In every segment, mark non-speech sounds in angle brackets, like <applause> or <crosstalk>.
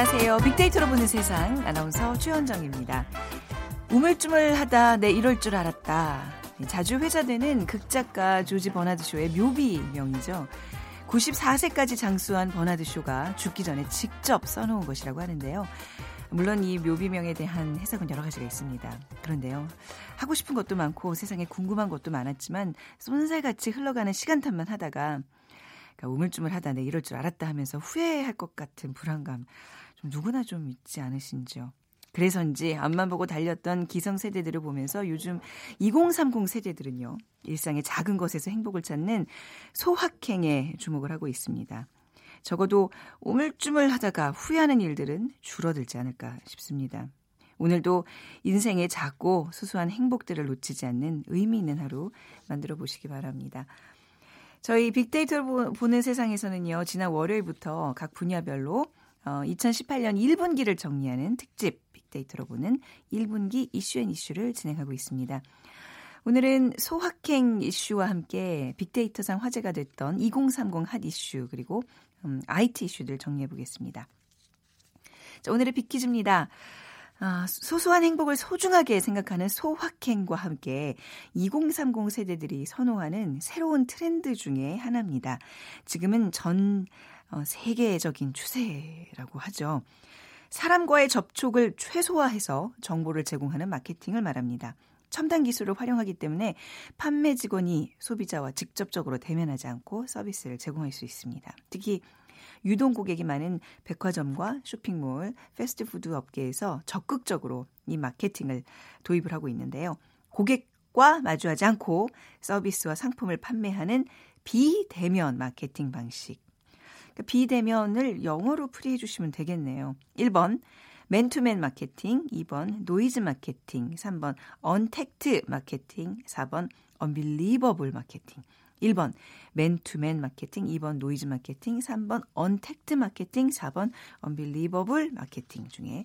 안녕하세요. 빅데이터로 보는 세상 아나운서 최현정입니다. 우물쭈물하다 내 이럴 줄 알았다. 자주 회자되는 극작가 조지 버나드 쇼의 묘비명이죠. 94세까지 장수한 버나드 쇼가 죽기 전에 직접 써놓은 것이라고 하는데요. 물론 이 묘비명에 대한 해석은 여러 가지가 있습니다. 그런데요. 하고 싶은 것도 많고 세상에 궁금한 것도 많았지만 쏜살같이 흘러가는 시간 한탄만 하다가 그러니까 우물쭈물하다 내 이럴 줄 알았다 하면서 후회할 것 같은 불안감 좀 누구나 좀 있지 않으신지요. 그래서인지 앞만 보고 달렸던 기성 세대들을 보면서 요즘 2030 세대들은요. 일상의 작은 것에서 행복을 찾는 소확행에 주목을 하고 있습니다. 적어도 우물쭈물 하다가 후회하는 일들은 줄어들지 않을까 싶습니다. 오늘도 인생의 작고 소소한 행복들을 놓치지 않는 의미 있는 하루 만들어 보시기 바랍니다. 저희 빅데이터로 보는 세상에서는요, 지난 월요일부터 각 분야별로 어, 2018년 1분기를 정리하는 특집 빅데이터로 보는 1분기 issue and issue를 진행하고 있습니다. 오늘은 소확행 이슈와 함께 빅데이터상 화제가 됐던 2030 핫 이슈 그리고 음, IT 이슈들 정리해 보겠습니다. 자, 오늘의 빅퀴즈입니다. 아, 소소한 행복을 소중하게 생각하는 소확행과 함께 2030 세대들이 선호하는 새로운 트렌드 중에 하나입니다. 지금은 전 어, 세계적인 추세라고 하죠. 사람과의 접촉을 최소화해서 정보를 제공하는 마케팅을 말합니다. 첨단 기술을 활용하기 때문에 판매 직원이 소비자와 직접적으로 대면하지 않고 서비스를 제공할 수 있습니다. 특히 유동 고객이 많은 백화점과 쇼핑몰, 패스트푸드 업계에서 적극적으로 이 마케팅을 도입을 하고 있는데요. 고객과 마주하지 않고 서비스와 상품을 판매하는 비대면 마케팅 방식. 그러니까 비대면을 영어로 풀이해 주시면 되겠네요. 1번 맨투맨 마케팅, 2번 노이즈 마케팅, 3번 언택트 마케팅, 4번 unbelievable 마케팅. 1번 맨투맨 마케팅, 2번 노이즈 마케팅, 3번 언택트 마케팅, 4번 언빌리버블 마케팅 중에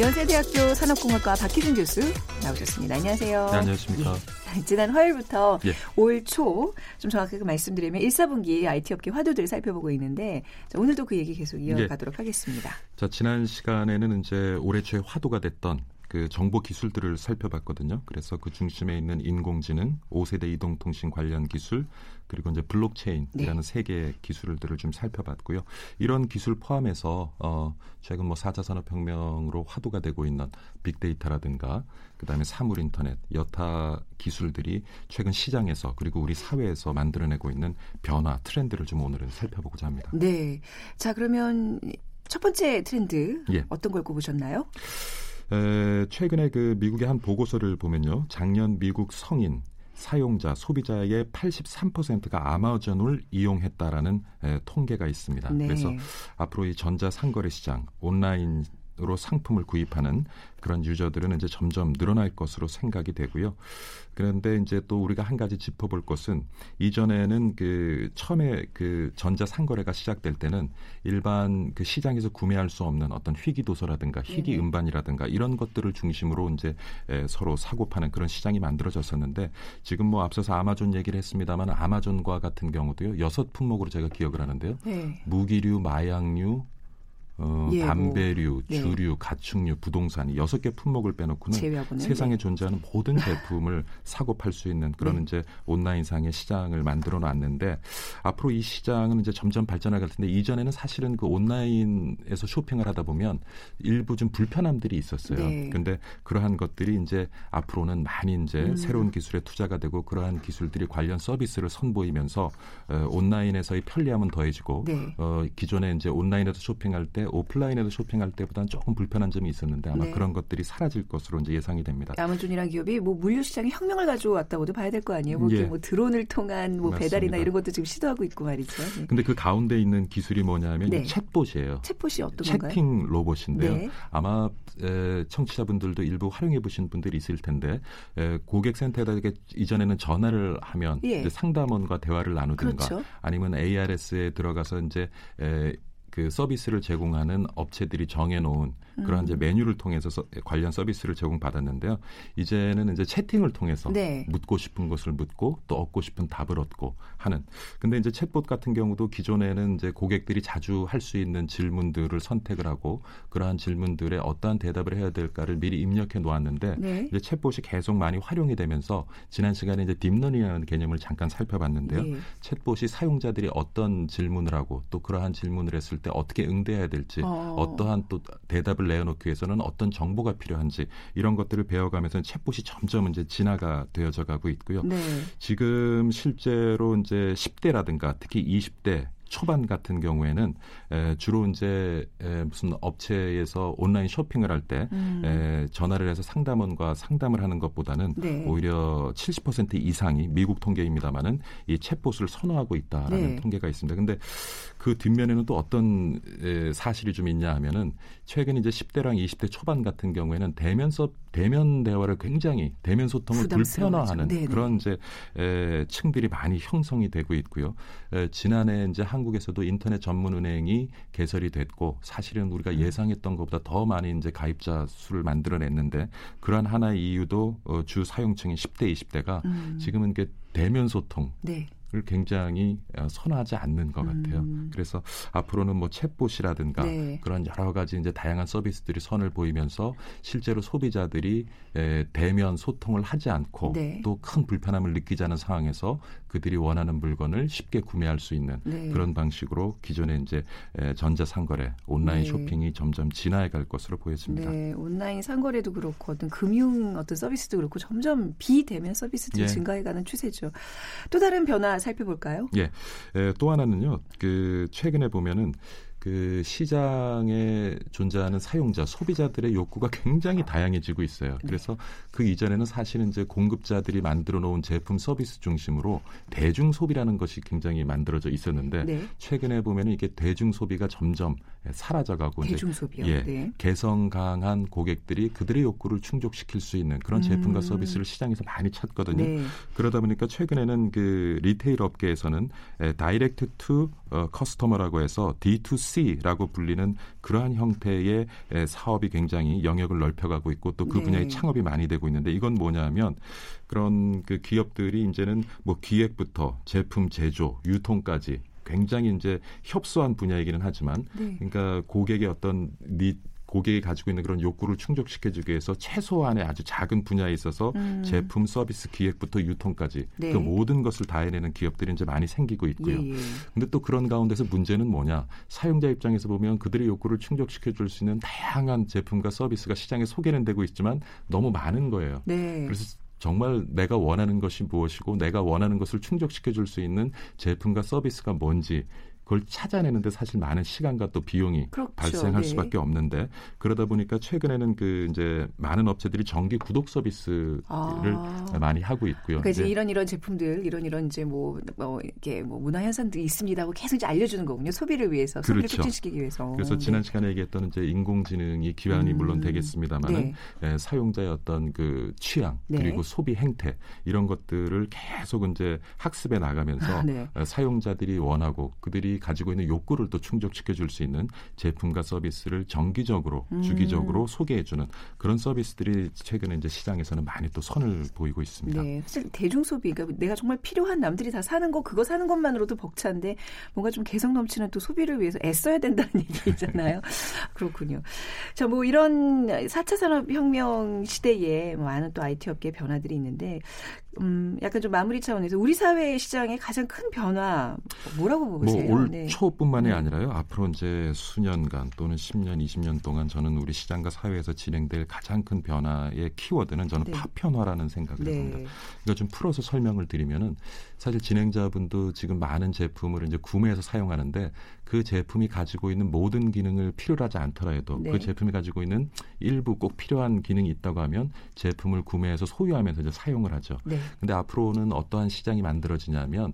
연세대학교 산업공학과 박희준 교수 나오셨습니다. 안녕하세요. 네, 안녕하십니까. 예. 지난 화요일부터 예. 올초 좀 정확하게 말씀드리면 1사분기 IT 업계 화두들을 살펴보고 있는데 자, 오늘도 그 얘기 계속 이어가도록 예. 하겠습니다. 자, 지난 시간에는 이제 올해 초에 화두가 됐던 그 정보 기술들을 살펴봤거든요. 그래서 그 중심에 있는 인공지능, 5세대 이동통신 관련 기술, 그리고 이제 블록체인이라는 네. 세 개의 기술들을 좀 살펴봤고요. 이런 기술 포함해서 어 최근 뭐 4차 산업 혁명으로 화두가 되고 있는 빅데이터라든가 그다음에 사물 인터넷, 여타 기술들이 최근 시장에서 그리고 우리 사회에서 만들어내고 있는 변화, 트렌드를 좀 오늘은 살펴보고자 합니다. 네. 자, 그러면 첫 번째 트렌드 예. 어떤 걸 꼽으셨나요? 에, 최근에 그 미국의 한 보고서를 보면요. 작년 미국 성인 사용자, 소비자의 83%가 아마존을 이용했다라는 에, 통계가 있습니다. 네. 그래서 앞으로 이 전자 상거래 시장, 온라인 으로 상품을 구입하는 그런 유저들은 이제 점점 늘어날 것으로 생각이 되고요. 그런데 이제 또 우리가 한 가지 짚어볼 것은 이전에는 그 처음에 그 전자 상거래가 시작될 때는 일반 그 시장에서 구매할 수 없는 어떤 희귀 도서라든가 희귀 네. 음반이라든가 이런 것들을 중심으로 이제 에, 서로 사고 파는 그런 시장이 만들어졌었는데 지금 뭐 앞서서 아마존 얘기를 했습니다만 아마존과 같은 경우도요 여섯 품목으로 제가 기억을 하는데요. 네. 무기류, 마약류, 어, 예, 담배류, 네. 주류, 가축류, 부동산 여섯 개 품목을 빼놓고는 제외하고는, 세상에 네. 존재하는 모든 <laughs> 제품을 사고 팔 수 있는 그런 네. 이제 온라인상의 시장을 만들어 놨는데 앞으로 이 시장은 이제 점점 발전할 텐데 이전에는 사실은 그 온라인에서 쇼핑을 하다 보면 일부 좀 불편함들이 있었어요. 네. 근데 그러한 것들이 이제 앞으로는 많이 이제 음. 새로운 기술에 투자가 되고 그러한 기술들이 관련 서비스를 선보이면서 어, 온라인에서의 편리함은 더해지고 네. 어, 기존에 이제 온라인에서 쇼핑할 때 오프라인에서 쇼핑할 때보다는 조금 불편한 점이 있었는데 아마 네. 그런 것들이 사라질 것으로 이제 예상이 됩니다. 아마존이라는 기업이 뭐 물류 시장에 혁명을 가져왔다고도 봐야 될 거 아니에요. 뭐, 예. 뭐 드론을 통한 뭐 배달이나 이런 것도 지금 시도하고 있고 말이죠. 네. 근데 그 가운데 있는 기술이 뭐냐면 네. 챗봇이에요. 챗봇이 어떤 채팅 건가요? 로봇인데요. 네. 아마 에, 청취자분들도 일부 활용해 보신 분들이 있을 텐데 에, 고객센터에다 이전에는 전화를 하면 예. 상담원과 대화를 나누든가 그렇죠. 아니면 ARS에 들어가서 이제 에, 그 서비스를 제공하는 업체들이 정해놓은 그런 음. 이제 메뉴를 통해서 서, 관련 서비스를 제공받았는데요. 이제는 이제 채팅을 통해서 네. 묻고 싶은 것을 묻고 또 얻고 싶은 답을 얻고 하는. 근데 이제 챗봇 같은 경우도 기존에는 이제 고객들이 자주 할 수 있는 질문들을 선택을 하고 그러한 질문들에 어떠한 대답을 해야 될까를 미리 입력해 놓았는데 네. 이제 챗봇이 계속 많이 활용이 되면서 지난 시간에 이제 딥러닝이라는 개념을 잠깐 살펴봤는데요. 네. 챗봇이 사용자들이 어떤 질문을 하고 또 그러한 질문을 했을 때 어떻게 응대해야 될지 어. 어떠한 또 대답을 답을 내어놓기 위해서는 어떤 정보가 필요한지 이런 것들을 배워가면서 챗봇이 점점 이제 진화가 되어져 가고 있고요. 네. 지금 실제로 이제 10대라든가 특히 20대 초반 같은 경우에는 에, 주로 이제 에, 무슨 업체에서 온라인 쇼핑을 할때 음. 전화를 해서 상담원과 상담을 하는 것보다는 네. 오히려 70% 이상이 미국 통계입니다만은 이 챗봇을 선호하고 있다라는 네. 통계가 있습니다. 근데 그 뒷면에는 또 어떤 에, 사실이 좀 있냐 하면은 최근 이제 10대랑 20대 초반 같은 경우에는 대면 서 대면 대화를 굉장히 대면 소통을 불편화하는 네네. 그런 이제 에, 층들이 많이 형성이 되고 있고요. 에, 지난해 이제 한 국에서도 인터넷 전문 은행이 개설이 됐고 사실은 우리가 음. 예상했던 것보다 더 많이 이제 가입자 수를 만들어냈는데 그러한 하나의 이유도 어, 주 사용층인 10대 20대가 음. 지금은 그 대면 소통 네. 을 굉장히 어, 선호하지 않는 것 같아요. 음. 그래서 앞으로는 뭐 챗봇이라든가 네. 그런 여러 가지 이제 다양한 서비스들이 선을 보이면서 실제로 소비자들이 에, 대면 소통을 하지 않고 네. 또큰 불편함을 느끼지 않은 상황에서 그들이 원하는 물건을 쉽게 구매할 수 있는 네. 그런 방식으로 기존의 이제 에, 전자 상거래 온라인 네. 쇼핑이 점점 진화해 갈 것으로 보여집니다. 네, 온라인 상거래도 그렇고 어떤 금융 어떤 서비스도 그렇고 점점 비대면 서비스들이 예. 증가해 가는 추세죠. 또 다른 변화 살펴볼까요? 예. 에, 또 하나는요. 그 최근에 보면은 그 시장에 존재하는 사용자, 소비자들의 욕구가 굉장히 다양해지고 있어요. 네. 그래서 그 이전에는 사실은 이제 공급자들이 만들어 놓은 제품 서비스 중심으로 대중 소비라는 것이 굉장히 만들어져 있었는데 네. 최근에 보면은 이게 대중 소비가 점점 사라져가고 대중 소비요. 예, 네. 개성 강한 고객들이 그들의 욕구를 충족시킬 수 있는 그런 제품과 음. 서비스를 시장에서 많이 찾거든요. 네. 그러다 보니까 최근에는 그 리테일 업계에서는 direct to customer라고 해서 D2C C라고 불리는 그러한 형태의 사업이 굉장히 영역을 넓혀가고 있고 또그 네. 분야의 창업이 많이 되고 있는데 이건 뭐냐면 그런 그 기업들이 이제는 뭐 기획부터 제품 제조, 유통까지 굉장히 이제 협소한 분야이기는 하지만 네. 그러니까 고객의 어떤 니 고객이 가지고 있는 그런 욕구를 충족시켜주기 위해서 최소한의 아주 작은 분야에 있어서 음. 제품 서비스 기획부터 유통까지 네. 그 모든 것을 다 해내는 기업들이 이제 많이 생기고 있고요. 예, 예. 근데 또 그런 가운데서 문제는 뭐냐? 사용자 입장에서 보면 그들의 욕구를 충족시켜 줄 수 있는 다양한 제품과 서비스가 시장에 소개는 되고 있지만 너무 많은 거예요. 네. 그래서 정말 내가 원하는 것이 무엇이고 내가 원하는 것을 충족시켜 줄 수 있는 제품과 서비스가 뭔지 그걸 찾아내는데 사실 많은 시간과 또 비용이 그렇죠. 발생할 네. 수밖에 없는데 그러다 보니까 최근에는 그 이제 많은 업체들이 정기 구독 서비스를 아. 많이 하고 있고요. 그러니까 이제 이런 이런 제품들 이런 이런 이제 뭐, 뭐 이렇게 뭐 문화 현상들이 있습니다 하고 계속 이제 알려주는 거군요. 소비를 위해서 소비를 그렇죠. 촉진시키기 위해서. 그래서 지난 네. 시간에 얘기했던 이제 인공지능이 기반이 음. 물론 되겠습니다만은 네. 예, 사용자의 어떤 그 취향 네. 그리고 소비 행태 이런 것들을 계속 이제 학습해 나가면서 아, 네. 예, 사용자들이 원하고 그들이 가지고 있는 욕구를 또 충족시켜 줄 수 있는 제품과 서비스를 정기적으로 음. 주기적으로 소개해 주는 그런 서비스들이 최근에 이제 시장에서는 많이 또 선을 보이고 있습니다. 네. 사실 대중 소비 그러니까 내가 정말 필요한 남들이 다 사는 거 그거 사는 것만으로도 벅찬데 뭔가 좀 개성 넘치는 또 소비를 위해서 애써야 된다는 <laughs> 얘기잖아요. <laughs> 그렇군요. 자, 뭐 이런 4차 산업 혁명 시대에 많은 또 IT 업계 변화들이 있는데 음, 약간 좀 마무리 차원에서 우리 사회 시장의 가장 큰 변화 뭐라고 보세요? 뭐올 네. 초뿐만이 네. 아니라요. 앞으로 이제 수년간 또는 10년, 20년 동안 저는 우리 시장과 사회에서 진행될 가장 큰 변화의 키워드는 저는 네. 파편화라는 생각을 네. 합니다. 그러니까 좀 풀어서 설명을 드리면은 사실 진행자분도 지금 많은 제품을 이제 구매해서 사용하는데 그 제품이 가지고 있는 모든 기능을 필요로 하지 않더라도 네. 그 제품이 가지고 있는 일부 꼭 필요한 기능이 있다고 하면 제품을 구매해서 소유하면서 이제 사용을 하죠. 네. 근데 앞으로는 어떠한 시장이 만들어지냐면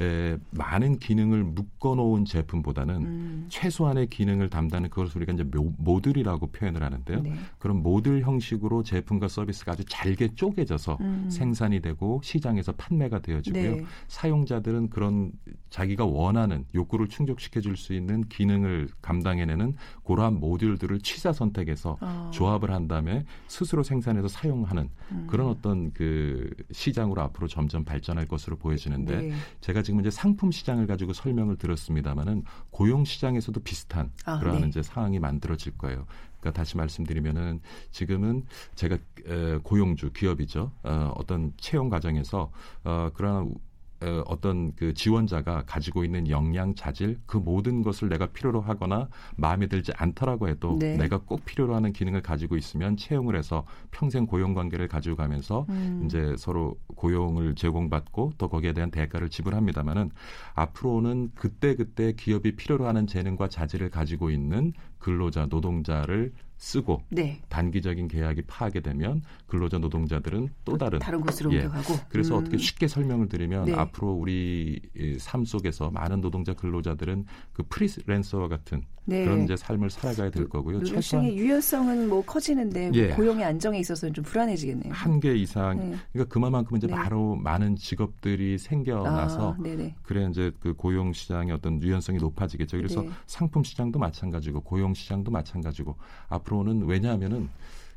에, 많은 기능을 묶어놓은 제품보다는 음. 최소한의 기능을 담당하는 그것을 우리가 이제 모듈이라고 표현을 하는데요. 네. 그런 모듈 형식으로 제품과 서비스가 아주 잘게 쪼개져서 음. 생산이 되고 시장에서 판매가 되어지고요. 네. 사용자들은 그런 자기가 원하는 욕구를 충족시켜 줄 수 있는 기능을 감당해내는 그러한 모듈들을 취사 선택해서 어. 조합을 한 다음에 스스로 생산해서 사용하는 음. 그런 어떤 그 시장으로 앞으로 점점 발전할 것으로 보여지는데 네. 제가 지금 이제 상품 시장을 가지고 설명을 들었습니다마는 고용 시장에서도 비슷한 아, 그러한 네. 이제 상황이 만들어질 거예요. 그러니까 다시 말씀드리면은 지금은 제가 에, 고용주 기업이죠. 어, 어떤 채용 과정에서 어, 그러한 어, 어떤 그 지원자가 가지고 있는 역량, 자질 그 모든 것을 내가 필요로 하거나 마음에 들지 않더라고 해도 네. 내가 꼭 필요로 하는 기능을 가지고 있으면 채용을 해서 평생 고용 관계를 가지고 가면서 음. 이제 서로 고용을 제공받고 또 거기에 대한 대가를 지불합니다마는 앞으로는 그때 그때 기업이 필요로 하는 재능과 자질을 가지고 있는 근로자, 노동자를 쓰고 네. 단기적인 계약이 파하게 되면 근로자 노동자들은 또 다른 다른 곳으로 예. 옮겨가고 그래서 음. 어떻게 쉽게 설명을 드리면 네. 앞으로 우리 삶 속에서 많은 노동자 근로자들은 그 프리랜서와 같은 네. 그런 이제 삶을 살아가야 될 거고요. 최소한 유연성은 뭐 커지는데 예. 고용의 안정에 있어서는 좀 불안해지겠네요. 한 개 이상 네. 그러니까 그만큼 이제 네. 바로 많은 직업들이 생겨나서 아, 그래 이제 그 고용 시장의 어떤 유연성이 높아지겠죠. 그래서 네. 상품 시장도 마찬가지고 고용 시장도 마찬가지고 앞으로는 왜냐하면은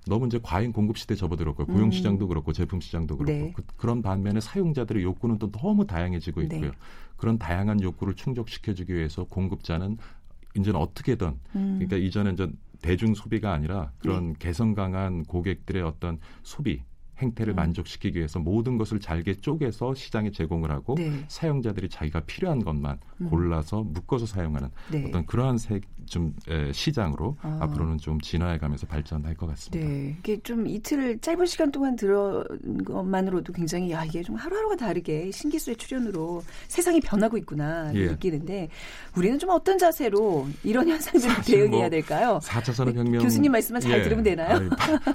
너무 이제 과잉 공급 시대 접어들었고 고용 음. 시장도 그렇고 제품 시장도 그렇고 네. 그, 런 반면에 사용자들의 욕구는 또 너무 다양해지고 있고요. 네. 그런 다양한 욕구를 충족시켜주기 위해서 공급자는 이제는 어떻게든 음. 그러니까 이전에 이제 대중 소비가 아니라 그런 네. 개성 강한 고객들의 어떤 소비 행태를 음. 만족시키기 위해서 모든 것을 잘게 쪼개서 시장에 제공을 하고 네. 사용자들이 자기가 필요한 것만 음. 골라서 묶어서 사용하는 네. 어떤 그러한 세, 좀 에, 시장으로 아. 앞으로는 좀 진화해가면서 발전할 것 같습니다. 네, 이게 좀 이틀 짧은 시간 동안 들은 것만으로도 굉장히 야 이게 좀 하루하루가 다르게 신기술의 출현으로 세상이 변하고 있구나 예. 느끼는데 우리는 좀 어떤 자세로 이런 현상들을 대응해야 뭐 될까요? 4차 산업혁명 네, 교수님 말씀만 잘 예. 들으면 되나요? 아니,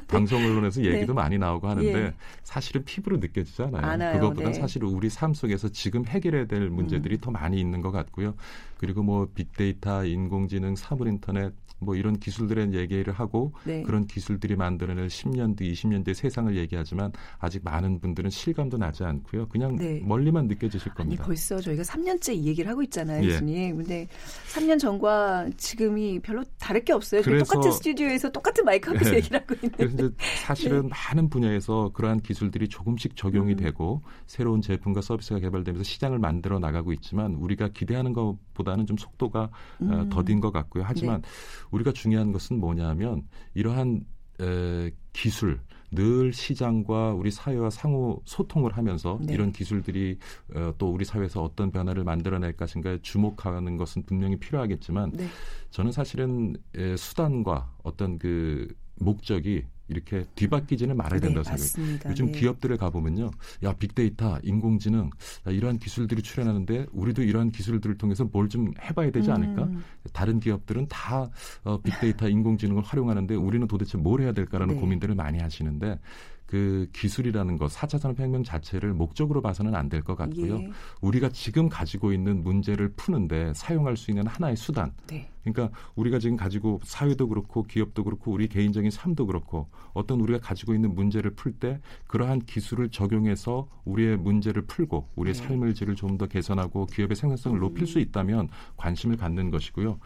방송 언론에서 <laughs> 얘기도 네. 많이 나오고 하는데 예. 사실은 피부로 느껴지잖아요. 않아요. 그것보다 네. 사실은 우리 삶 속에서 지금 해결해야 될 문제들이 음. 더 많이 있는 것 같고요. 그리고 뭐 빅데이터, 인공지능, 사물 인터넷 뭐 이런 기술들의 얘기를 하고 네. 그런 기술들이 만들어낼 10년 뒤, 20년 뒤 세상을 얘기하지만 아직 많은 분들은 실감도 나지 않고요. 그냥 네. 멀리만 느껴지실 겁니다. 아니 벌써 저희가 3년째 이 얘기를 하고 있잖아요, 예. 교수님. 근데 3년 전과 지금이 별로 다를 게 없어요. 똑같은 스튜디오에서 똑같은 마이크 앞에서 예. <laughs> 얘기를 하고 있는. 그래서 이제 사실은 네. 많은 분야에서 그러한 기술들이 조금씩 적용이 음. 되고 새로운 제품과 서비스가 개발되면서 시장을 만들어 나가고 있지만 우리가 기대하는 것보다는 좀 속도가 어, 음. 더딘 것 같고요. 하지만 네. 우리가 중요한 것은 뭐냐면 이러한 에, 기술 늘 시장과 우리 사회와 상호 소통을 하면서 네. 이런 기술들이 어, 또 우리 사회에서 어떤 변화를 만들어낼 것인가에 주목하는 것은 분명히 필요하겠지만 네. 저는 사실은 에, 수단과 어떤 그 목적이 이렇게 뒤바뀌지는 말아야 된다고 네, 생각해요. 요즘 네. 기업들을 가보면요. 야, 빅데이터, 인공지능, 야, 이러한 기술들이 출현하는데 우리도 이러한 기술들을 통해서 뭘 좀 해봐야 되지 않을까? 음. 다른 기업들은 다 어, 빅데이터, 인공지능을 활용하는데 우리는 도대체 뭘 해야 될까라는 네. 고민들을 많이 하시는데 그 기술이라는 것, 4차 산업혁명 자체를 목적으로 봐서는 안 될 것 같고요. 예. 우리가 지금 가지고 있는 문제를 푸는데 사용할 수 있는 하나의 수단. 네. 그러니까 우리가 지금 가지고 사회도 그렇고 기업도 그렇고 우리 개인적인 삶도 그렇고 어떤 우리가 가지고 있는 문제를 풀 때 그러한 기술을 적용해서 우리의 문제를 풀고 우리의 네. 삶을 질을 좀 더 개선하고 기업의 생산성을 음. 높일 수 있다면 관심을 갖는 것이고요.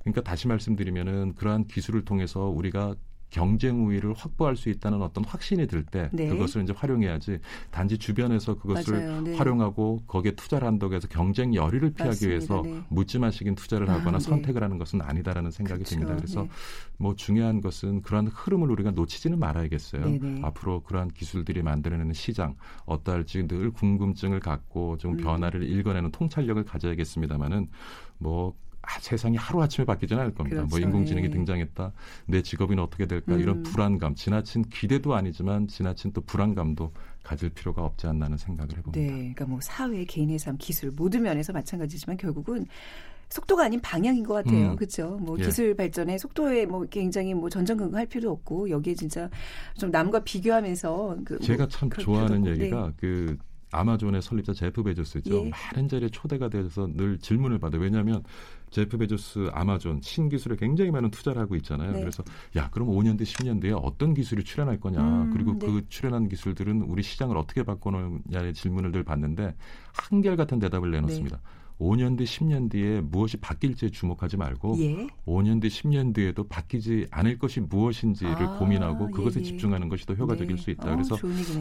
그러니까 다시 말씀드리면은 그러한 기술을 통해서 우리가 경쟁 우위를 확보할 수 있다는 어떤 확신이 들때 네. 그것을 이제 활용해야지 단지 주변에서 그것을 네. 활용하고 거기에 투자를 한다고 해서 경쟁 열의를 피하기 맞습니다. 위해서 네. 묻지 마시긴 투자를 하거나 아, 네. 선택을 하는 것은 아니다라는 생각이 그렇죠. 듭니다. 그래서 네. 뭐 중요한 것은 그러한 흐름을 우리가 놓치지는 말아야겠어요. 네, 앞으로 그러한 기술들이 만들어내는 시장 어떠할지 늘 궁금증을 갖고 좀 음. 변화를 읽어내는 통찰력을 가져야겠습니다마는 뭐 아, 세상이 하루아침에 바뀌지는 않을 겁니다. 뭐 그렇죠. 뭐 인공지능이 예. 등장했다. 내 직업은 어떻게 될까? 음. 이런 불안감, 지나친 기대도 아니지만 지나친 또 불안감도 가질 필요가 없지 않나는 생각을 해봅니다. 네. 그러니까 뭐 사회, 개인의 삶, 기술 모든 면에서 마찬가지지만 결국은 속도가 아닌 방향인 것 같아요. 음. 그렇죠? 뭐 예. 기술 발전에 속도에 뭐 굉장히 뭐 전전긍긍할 필요 없고 여기에 진짜 좀 남과 비교하면서 그 제가 뭐 참 좋아하는 얘기가 네. 그 아마존의 설립자 제프 베조스죠. 예. 많은 자리에 초대가 돼서 늘 질문을 받아요. 왜냐하면 제프 베조스 아마존 신기술에 굉장히 많은 투자를 하고 있잖아요. 네. 그래서 야 그럼 5년 뒤 10년 뒤에 어떤 기술이 출현할 거냐 음, 그리고 네. 그 출현한 기술들은 우리 시장을 어떻게 바꿔놓냐의 질문을 늘 받는데 한결같은 대답을 내놓습니다. 네. 5년 뒤, 10년 뒤에 무엇이 바뀔지에 주목하지 말고 예. 5년 뒤, 10년 뒤에도 바뀌지 않을 것이 무엇인지를 아, 고민하고 그것에 예, 예. 집중하는 것이 더 효과적일 네. 수 있다. 어, 그래서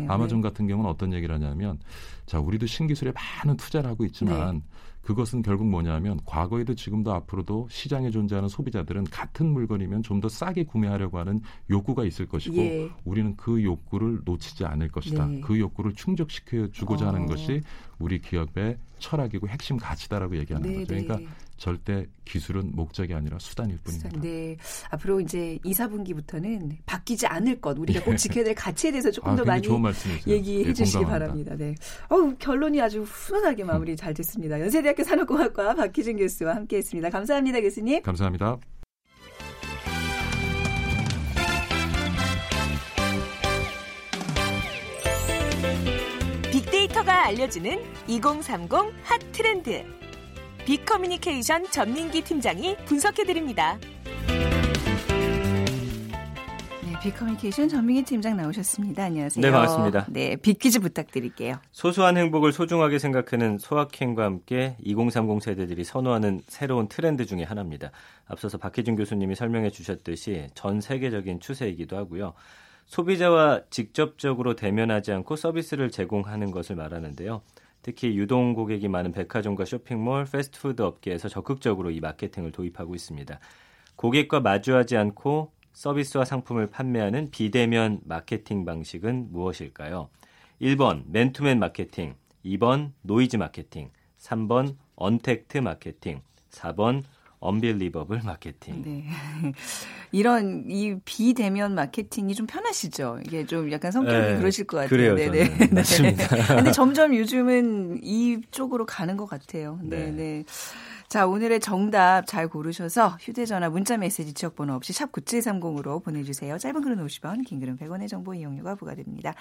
아마존 네. 같은 경우는 어떤 얘기를 하냐면 자, 우리도 신기술에 많은 투자를 하고 있지만 네. 그것은 결국 뭐냐면 과거에도 지금도 앞으로도 시장에 존재하는 소비자들은 같은 물건이면 좀 더 싸게 구매하려고 하는 욕구가 있을 것이고 예. 우리는 그 욕구를 놓치지 않을 것이다. 네. 그 욕구를 충족시켜 주고자 어. 하는 것이 우리 기업의 철학이고 핵심 가치다라고 얘기하는 네, 거죠. 그러니까 네. 절대 기술은 목적이 아니라 수단일 뿐입니다. 네. 앞으로 이제 2, 4분기부터는 바뀌지 않을 것, 우리가 꼭 지켜야 될 가치에 대해서 조금 아, 더 많이 얘기해 네, 주시기 바랍니다. 네. 어 결론이 아주 훈훈하게 마무리 잘 됐습니다. 연세대학교 산업공학과 박희준 교수와 함께 했습니다. 감사합니다, 교수님. 감사합니다. 빅데이터가 알려주는 2030 핫 트렌드. 빅커뮤니케이션 전민기 팀장이 분석해드립니다. 네, 빅커뮤니케이션 전민기 팀장 나오셨습니다. 안녕하세요. 네, 반갑습니다. 네, 빅퀴즈 부탁드릴게요. 소소한 행복을 소중하게 생각하는 소확행과 함께 2030 세대들이 선호하는 새로운 트렌드 중의 하나입니다. 앞서서 박혜준 교수님이 설명해 주셨듯이 전 세계적인 추세이기도 하고요. 소비자와 직접적으로 대면하지 않고 서비스를 제공하는 것을 말하는데요. 특히 유동 고객이 많은 백화점과 쇼핑몰, 패스트푸드 업계에서 적극적으로 이 마케팅을 도입하고 있습니다. 고객과 마주하지 않고 서비스와 상품을 판매하는 비대면 마케팅 방식은 무엇일까요? 1번 맨투맨 마케팅, 2번 노이즈 마케팅, 3번 언택트 마케팅, 4번 unbelievable 마케팅. 네. <laughs> 이런 이 비대면 마케팅이 좀 편하시죠? 이게 좀 약간 성격이 네, 그러실 것 같아요. 그래요. 네네. <laughs> 네. 맞습니다. <laughs> 근데 점점 요즘은 이쪽으로 가는 것 같아요. 네, 네. 네. 자, 오늘의 정답 잘 고르셔서 휴대전화 문자메시지 지역번호 없이 샵 9730으로 보내주세요. 짧은 글은 50원, 긴 글은 100원의 정보 이용료가 부과됩니다.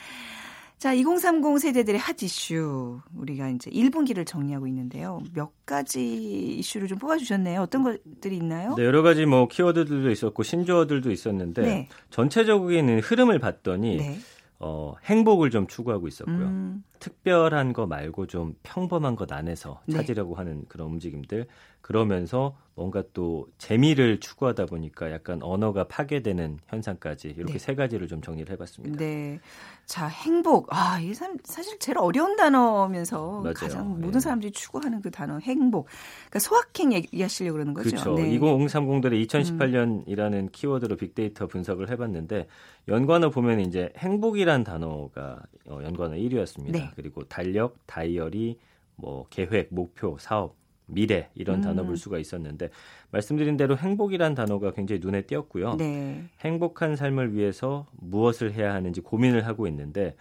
자, 2030 세대들의 핫 이슈. 우리가 이제 1분기를 정리하고 있는데요. 몇 가지 이슈를 좀 뽑아주셨네요. 어떤 것들이 있나요? 네, 여러 가지 뭐 키워드들도 있었고 신조어들도 있었는데 네. 전체적인 흐름을 봤더니 네. 어, 행복을 좀 추구하고 있었고요. 음. 특별한 거 말고 좀 평범한 것 안에서 네. 찾으려고 네. 하는 그런 움직임들. 그러면서 뭔가 또 재미를 추구하다 보니까 약간 언어가 파괴되는 현상까지 이렇게 네. 세 가지를 좀 정리를 해봤습니다. 네. 자, 행복. 아, 이게 사실 제일 어려운 단어면서 맞아요. 가장 모든 네. 사람들이 추구하는 그 단어 행복. 그러니까 소확행 얘기하시려고 그러는 거죠. 그렇죠. 네. 2030들의 2018년이라는 음. 키워드로 빅데이터 분석을 해봤는데 연관어 보면 이제 행복이란 단어가 어, 연관어 1위였습니다. 네. 그리고 달력, 다이어리, 뭐 계획, 목표, 사업 미래 이런 음. 단어 볼 수가 있었는데 말씀드린 대로 행복이란 단어가 굉장히 눈에 띄었고요. 네. 행복한 삶을 위해서 무엇을 해야 하는지 고민을 하고 있는데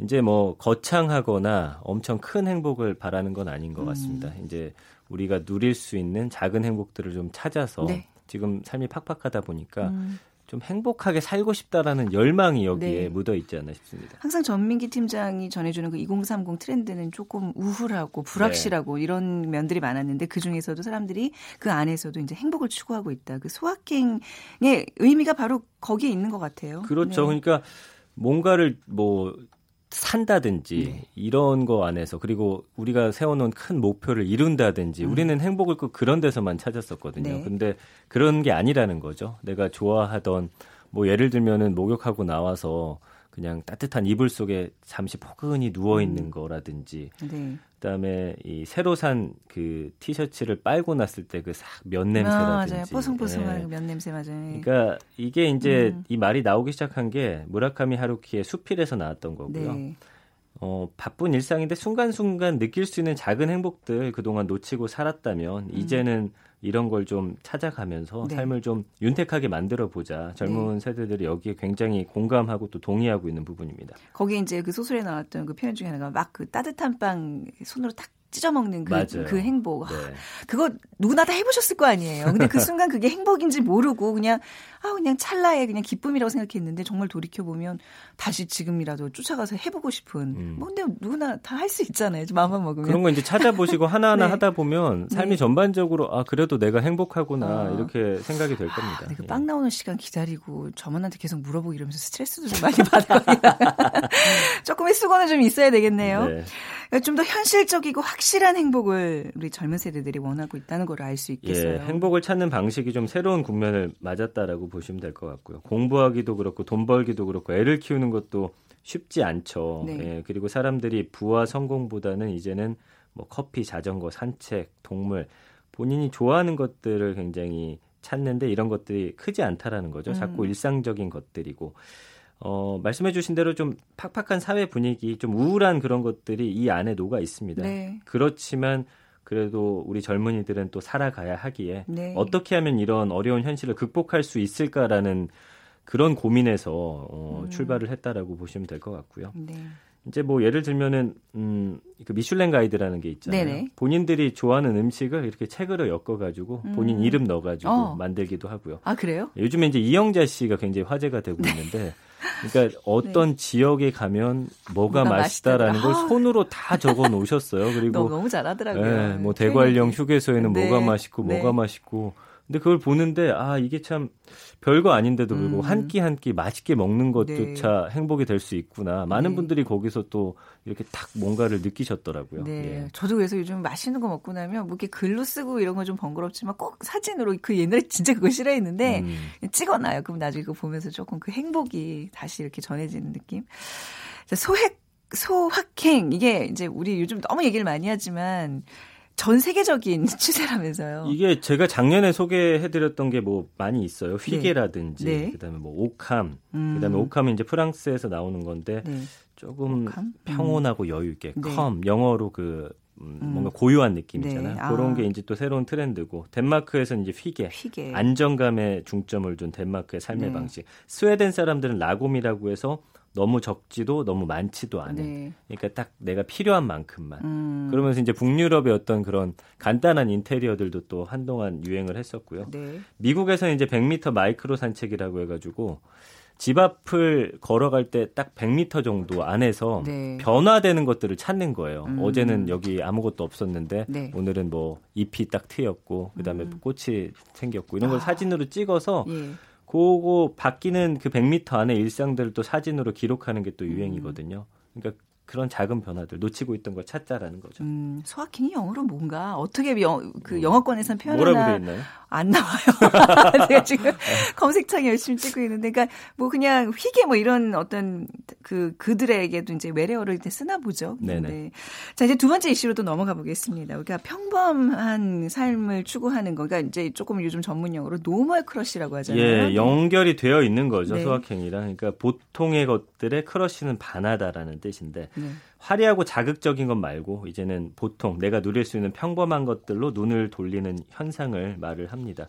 이제 뭐 거창하거나 엄청 큰 행복을 바라는 건 아닌 것 같습니다. 음. 이제 우리가 누릴 수 있는 작은 행복들을 좀 찾아서 네. 지금 삶이 팍팍하다 보니까 음. 좀 행복하게 살고 싶다라는 열망이 여기에 네. 묻어 있지 않나 싶습니다. 항상 전민기 팀장이 전해주는 그 2030 트렌드는 조금 우울하고 불확실하고 네. 이런 면들이 많았는데 그 중에서도 사람들이 그 안에서도 이제 행복을 추구하고 있다. 그 소확행의 의미가 바로 거기에 있는 것 같아요. 그렇죠. 네. 그러니까 뭔가를 뭐 산다든지 네. 이런 거 안에서 그리고 우리가 세워놓은 큰 목표를 이룬다든지 음. 우리는 행복을 꼭 그런 데서만 찾았었거든요. 네. 근데 그런 게 아니라는 거죠. 내가 좋아하던 뭐 예를 들면은 목욕하고 나와서 그냥 따뜻한 이불 속에 잠시 포근히 누워 있는 음. 거라든지 네. 그다음에 이 새로 산 그 티셔츠를 빨고 났을 때 그 싹 면 냄새라든지 아, 맞아요. 뽀송뽀송한 네. 면 냄새 맞아요. 그러니까 이게 이제 음. 이 말이 나오기 시작한 게 무라카미 하루키의 수필에서 나왔던 거고요. 네. 어, 바쁜 일상인데 순간순간 느낄 수 있는 작은 행복들 그동안 놓치고 살았다면 음. 이제는 이런 걸 좀 찾아가면서 네. 삶을 좀 윤택하게 만들어 보자. 젊은 네. 세대들이 여기에 굉장히 공감하고 또 동의하고 있는 부분입니다. 거기에 이제 그 소설에 나왔던 그 표현 중에 하나가 막 그 따뜻한 빵 손으로 탁 찢어 먹는 그, 그 행복. 네. 그거 누구나 다 해보셨을 거 아니에요. 근데 그 <laughs> 순간 그게 행복인지 모르고 그냥 아 그냥 찰나의 그냥 기쁨이라고 생각했는데 정말 돌이켜 보면 다시 지금이라도 쫓아가서 해보고 싶은. 음. 뭐 근데 누구나 다 할 수 있잖아요. 마음만 먹으면. 그런 거 이제 찾아보시고 <laughs> 하나하나 네. 하다 보면 삶이 네. 전반적으로 아 그래도 내가 행복하구나 어. 이렇게 생각이 될 겁니다. 아, 그빵 나오는 시간 기다리고 저만한테 계속 물어보고 이러면서 스트레스도 좀 많이 받아요. <laughs> 조금의 수고는 좀 있어야 되겠네요. 네. 좀더 현실적이고 확실한 행복을 우리 젊은 세대들이 원하고 있다는 걸 알 수 있겠어요. 예, 행복을 찾는 방식이 좀 새로운 국면을 맞았다라고 보시면 될 것 같고요. 공부하기도 그렇고 돈 벌기도 그렇고 애를 키우는 것도 쉽지 않죠. 네. 예, 그리고 사람들이 부와 성공보다는 이제는 뭐 커피, 자전거, 산책, 동물 본인이 좋아하는 것들을 굉장히 찾는데 이런 것들이 크지 않다라는 거죠. 자꾸 음. 일상적인 것들이고 어, 말씀해 주신 대로 좀 팍팍한 사회 분위기, 좀 우울한 그런 것들이 이 안에 녹아 있습니다. 네. 그렇지만 그래도 우리 젊은이들은 또 살아가야 하기에 네. 어떻게 하면 이런 어려운 현실을 극복할 수 있을까라는 그런 고민에서 어, 음. 출발을 했다라고 보시면 될 것 같고요. 네. 이제 뭐 예를 들면은 음, 그 미슐랭 가이드라는 게 있잖아요. 네네. 본인들이 좋아하는 음식을 이렇게 책으로 엮어가지고 본인 음. 이름 넣어가지고 어. 만들기도 하고요. 아 그래요? 요즘에 이제 이영자 씨가 굉장히 화제가 되고 네. 있는데 <laughs> 그러니까 <laughs> 어떤 네. 지역에 가면 뭐가, 뭐가 맛있다라는 걸 아. 손으로 다 적어 놓으셨어요. 그리고 <laughs> 너무 잘하더라고요. 네, 뭐 대관령 휴게소에는 네. 뭐가 맛있고 네. 뭐가 맛있고 근데 그걸 보는데 아 이게 참 별거 아닌데도 불구하고 음. 한끼 한 끼 맛있게 먹는 것조차 네. 행복이 될 수 있구나. 많은 네. 분들이 거기서 또 이렇게 탁 뭔가를 느끼셨더라고요. 네. 예. 저도 그래서 요즘 맛있는 거 먹고 나면 뭐 이렇게 글로 쓰고 이런 건 좀 번거롭지만 꼭 사진으로 그 옛날에 <laughs> 진짜 그거 싫어했는데 음. 찍어놔요. 그럼 나중에 그거 보면서 조금 그 행복이 다시 이렇게 전해지는 느낌. 소핵 소확행 이게 이제 우리 요즘 너무 얘기를 많이 하지만 전 세계적인 <laughs> 추세라면서요. 이게 제가 작년에 소개해드렸던 게 뭐 많이 있어요. 휘게라든지 네. 네. 그다음에 뭐 오캄, 음. 그다음에 오캄은 이제 프랑스에서 나오는 건데 네. 조금 au calme? 평온하고 음. 여유 있게 네. calm 영어로 그 음, 음. 뭔가 고요한 느낌이잖아요. 네. 그런 아. 게 이제 또 새로운 트렌드고 덴마크에서는 이제 hygge, hygge. 안정감에 중점을 둔 덴마크의 삶의 네. 방식. 스웨덴 사람들은 lagom이라고 해서 너무 적지도 너무 많지도 않은. 네. 그러니까 딱 내가 필요한 만큼만. 음. 그러면서 이제 북유럽의 어떤 그런 간단한 인테리어들도 또 한동안 유행을 했었고요. 네. 미국에서는 이제 100m 마이크로 산책이라고 해가지고 집 앞을 걸어갈 때 딱 100m 정도 안에서 네. 변화되는 것들을 찾는 거예요. 음. 어제는 여기 아무것도 없었는데 네. 오늘은 뭐 잎이 딱 트였고 그다음에 음. 꽃이 생겼고 이런 걸 아. 사진으로 찍어서 예. 그거 바뀌는 그 100m 안에 일상들을 또 사진으로 기록하는 게 또 유행이거든요. 그러니까 그런 작은 변화들 놓치고 있던 걸 찾자라는 거죠. 음, 소확행이 영어로 뭔가 어떻게 영, 그 음. 영어권에서는 표현하나? 안 나와요. <laughs> 제가 지금 검색창에 열심히 찍고 있는데, 그러니까 뭐 그냥 hygge 뭐 이런 어떤 그 그들에게도 이제 외래어를 이제 쓰나 보죠. 네네. 네. 자 이제 두 번째 이슈로 또 넘어가 보겠습니다. 우리가 평범한 삶을 추구하는 거, 그러니까 이제 조금 요즘 전문 용어로 normal crush라고 하잖아요. 예, 연결이 되어 있는 거죠 네. 소확행이랑. 그러니까 보통의 것들의 crush는 반하다라는 뜻인데. 네. 화려하고 자극적인 것 말고 이제는 보통 내가 누릴 수 있는 평범한 것들로 눈을 돌리는 현상을 말을 합니다.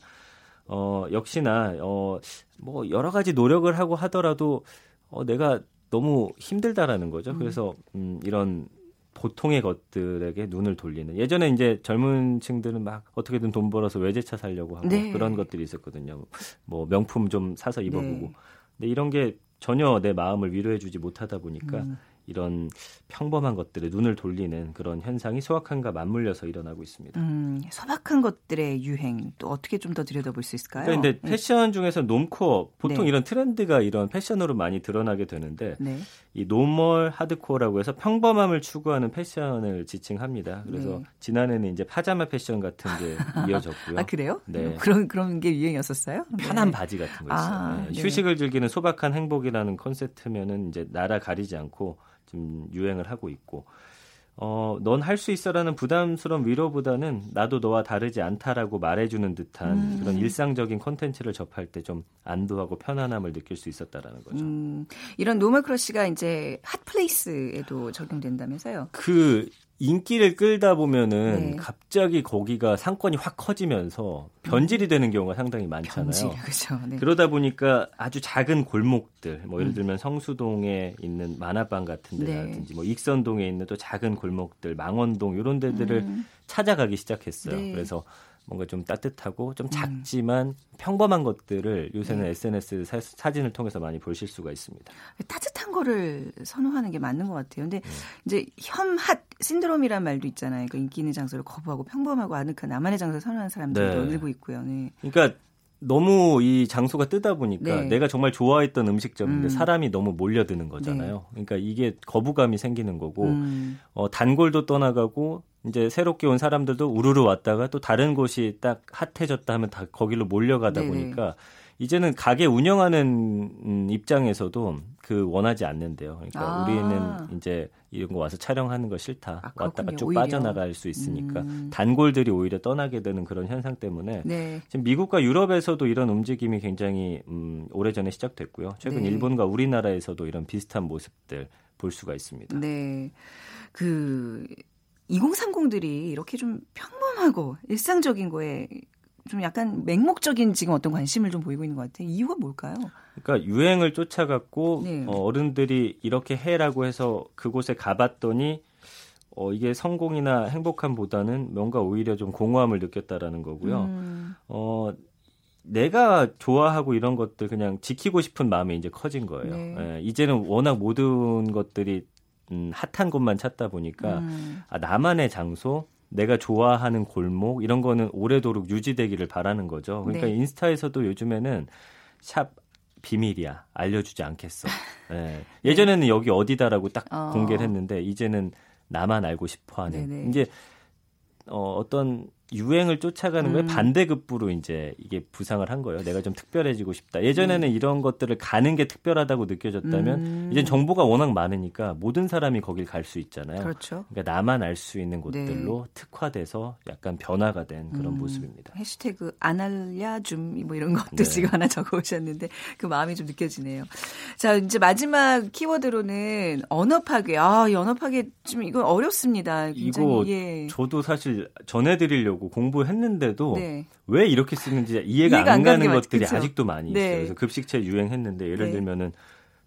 어, 역시나 어, 뭐 여러 가지 노력을 하고 하더라도 어, 내가 너무 힘들다라는 거죠. 음. 그래서 음, 이런 보통의 것들에게 눈을 돌리는 예전에 이제 젊은 층들은 막 어떻게든 돈 벌어서 외제차 살려고 하고 네. 그런 것들이 있었거든요. 뭐 명품 좀 사서 입어보고. 네. 근데 이런 게 전혀 내 마음을 위로해주지 못하다 보니까 음. 이런 평범한 것들에 눈을 돌리는 그런 현상이 소확함과 맞물려서 일어나고 있습니다. 음, 소박한 것들의 유행 또 어떻게 좀 더 들여다볼 수 있을까요? 그런데 그러니까 네. 패션 중에서 normcore 보통 네. 이런 트렌드가 이런 패션으로 많이 드러나게 되는데 네. 이 normal hardcore라고 해서 평범함을 추구하는 패션을 지칭합니다. 그래서 네. 지난해는 이제 파자마 패션 같은 게 <laughs> 이어졌고요. 아 그래요? 네. 그런 그런 게 유행이었었어요? 편한 네. 바지 같은 거 있어요. 아, 네. 휴식을 즐기는 소박한 행복이라는 컨셉트면은 이제 나라 가리지 않고 지금 유행을 하고 있고 어, 넌 할 수 있어라는 부담스러운 위로보다는 나도 너와 다르지 않다라고 말해주는 듯한 음. 그런 일상적인 콘텐츠를 접할 때 좀 안도하고 편안함을 느낄 수 있었다라는 거죠. 음. 이런 normal crush가 이제 hot place에도 적용된다면서요? 그 인기를 끌다 보면은 네. 갑자기 거기가 상권이 확 커지면서 변질이 되는 경우가 상당히 많잖아요. 변질, 그렇죠. 네. 그러다 보니까 아주 작은 골목들, 뭐 예를 음. 들면 성수동에 있는 만화방 같은 데라든지 네. 뭐 익선동에 있는 또 작은 골목들, 망원동 이런 데들을 음. 찾아가기 시작했어요. 네. 그래서 뭔가 좀 따뜻하고 좀 음. 작지만 음. 평범한 것들을 요새는 네. SNS 사, 진을 통해서 많이 보실 수가 있습니다. 따뜻한 거를 선호하는 게 맞는 것 같아요. 근데 네. 이제 혐핫 신드롬이란 말도 있잖아요. 그 인기 있는 장소를 거부하고 평범하고 아늑한 나만의 장소를 선호하는 사람들도 네. 늘고 있고요. 네. 그러니까 너무 이 장소가 뜨다 보니까 네. 내가 정말 좋아했던 음식점인데 음. 사람이 너무 몰려드는 거잖아요. 네. 그러니까 이게 거부감이 생기는 거고 음. 어, 단골도 떠나가고 이제 새롭게 온 사람들도 우르르 왔다가 또 다른 곳이 딱 핫해졌다 하면 다 거기로 몰려가다 네네. 보니까 이제는 가게 운영하는 음, 입장에서도 그 원하지 않는데요. 그러니까 아. 우리는 이제 이런 거 와서 촬영하는 거 싫다. 아, 왔다가 쭉 오히려. 빠져나갈 수 있으니까 음. 단골들이 오히려 떠나게 되는 그런 현상 때문에 네. 지금 미국과 유럽에서도 이런 움직임이 굉장히 음, 오래전에 시작됐고요. 최근 네. 일본과 우리나라에서도 이런 비슷한 모습들 볼 수가 있습니다. 네. 그 2030들이 이렇게 좀 평범하고 일상적인 거에 좀 약간 맹목적인 지금 어떤 관심을 좀 보이고 있는 것 같아요. 이유가 뭘까요? 그러니까 유행을 쫓아갔고 네. 어, 어른들이 이렇게 해라고 해서 그곳에 가봤더니 어, 이게 성공이나 행복함보다는 뭔가 오히려 좀 공허함을 느꼈다라는 거고요. 음. 어, 내가 좋아하고 이런 것들 그냥 지키고 싶은 마음이 이제 커진 거예요. 네. 예, 이제는 워낙 모든 것들이 음, 핫한 곳만 찾다 보니까 음. 아, 나만의 장소, 내가 좋아하는 골목 이런 거는 오래도록 유지되기를 바라는 거죠. 그러니까 네. 인스타에서도 요즘에는 샵 비밀이야 알려주지 않겠어. 네. <laughs> 예전에는 여기 어디다라고 딱 어. 공개를 했는데 이제는 나만 알고 싶어하는. 이제 어, 어떤 유행을 쫓아가는 거에 음. 반대급부로 이제 이게 부상을 한 거예요. 내가 좀 특별해지고 싶다. 예전에는 음. 이런 것들을 가는 게 특별하다고 느껴졌다면 음. 이제 정보가 워낙 많으니까 모든 사람이 거길 갈 수 있잖아요. 그렇죠. 그러니까 나만 알 수 있는 곳들로 네. 특화돼서 약간 변화가 된 그런 음. 모습입니다. 해시태그 안 알려줌 뭐 이런 것도 네. 지금 하나 적어 오셨는데 그 마음이 좀 느껴지네요. 자, 이제 마지막 키워드로는 언어 파괴. 아, 이 언어 파괴 좀 이거 어렵습니다. 이거 예. 저도 사실 전해 드리려고 보고 공부했는데도 네. 왜 이렇게 쓰는지 이해가, 이해가 안, 가는 것들이 그쵸? 아직도 많이 네. 있어요. 그래서 급식체 유행했는데 예를 네. 들면은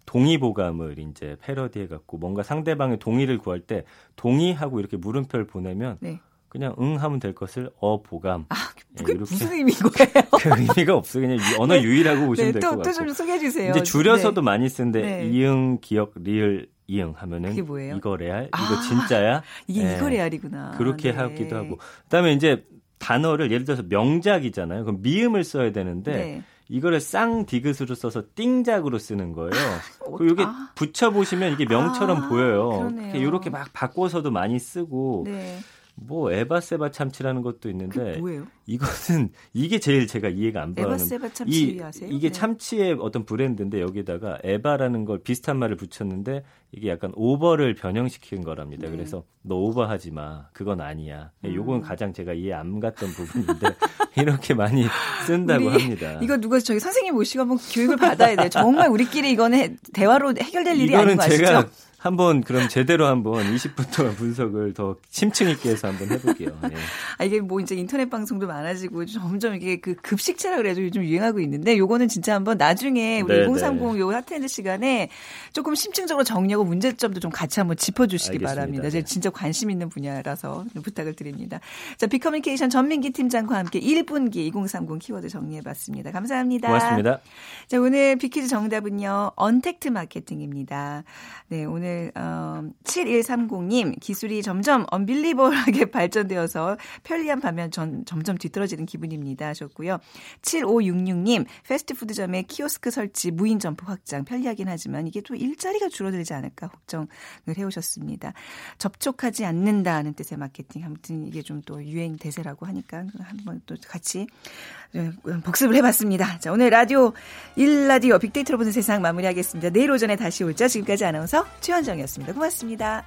동의보감을 이제 패러디해 갖고 뭔가 상대방의 동의를 구할 때 동의하고 이렇게 물음표를 보내면 네. 그냥 응 하면 될 것을 어 보감. 아, 그게 네, 무슨 의미인 거예요? 그 의미가 없어 그냥 언어 네. 유의라고 보시면 네, 될것 같고. 또좀 소개해 주세요. 이제 줄여서도 네. 많이 쓰는데 네. 이응 기억 리을 이응 하면은 이거 레알 이거 아, 진짜야 이게 네. 이거 레알이구나 그렇게 네. 하기도 하고 그다음에 이제 단어를 예를 들어서 명작이잖아요 그럼 미음을 써야 되는데 네. 이거를 쌍디귿으로 써서 띵작으로 쓰는 거예요. 아, 그리고 이게 아. 붙여 보시면 이게 명처럼 아, 보여요. 이렇게 막 바꿔서도 많이 쓰고 네. 뭐 에바세바 참치라는 것도 있는데 뭐예요? 이거는 <laughs> 이게 제일 제가 이해가 안 가는 에바세바 참치 이, 아세요? 이게 네. 참치의 어떤 브랜드인데 여기다가 에바라는 걸 비슷한 말을 붙였는데 이게 약간 오버를 변형시킨 거랍니다. 네. 그래서 너 오버하지 마. 그건 아니야. 음. 요건 가장 제가 이해 안 갔던 부분인데 <laughs> 이렇게 많이 쓴다고 합니다. 이거 누가 저기 선생님 모시고 한번 교육을 받아야 돼요. 정말 우리끼리 이거는 대화로 해결될 일이 아닌 거 아시죠? 제가 한번 그럼 제대로 한번 20분 동안 분석을 더 심층 있게 해서 한번 해볼게요. 예. 아, 이게 뭐 이제 인터넷 방송도 많아지고 점점 이게 그 급식체라 그래도 요즘 유행하고 있는데 요거는 진짜 한번 나중에 우리 네, 2030 요 핫트렌드 시간에 조금 심층적으로 정리하고 문제점도 좀 같이 한번 짚어주시기 알겠습니다. 바랍니다. 제가 네. 진짜 관심 있는 분야라서 부탁을 드립니다. 자, 비커뮤니케이션 전민기 팀장과 함께 1분기 2030 키워드 정리해봤습니다. 감사합니다. 고맙습니다. 자, 오늘 비키즈 정답은요. 언택트 마케팅입니다. 네, 오늘 어, 7130님, 기술이 점점 unbelievable하게 <laughs> 발전되어서 편리한 반면 전, 점점 뒤떨어지는 기분입니다. 하셨고요. 7566님, 패스트푸드점의 키오스크 설치, 무인 점포 확장, 편리하긴 하지만 이게 또 일자리가 줄어들지 않을까 걱정을 해오셨습니다. 접촉하지 않는다는 뜻의 마케팅. 아무튼 이게 좀 또 유행 대세라고 하니까 한번 또 같이 복습을 해봤습니다. 자, 오늘 라디오 1라디오 빅데이터로 보는 세상 마무리하겠습니다. 내일 오전에 다시 올자 지금까지 아나운서 최현 최현정이었습니다. 고맙습니다.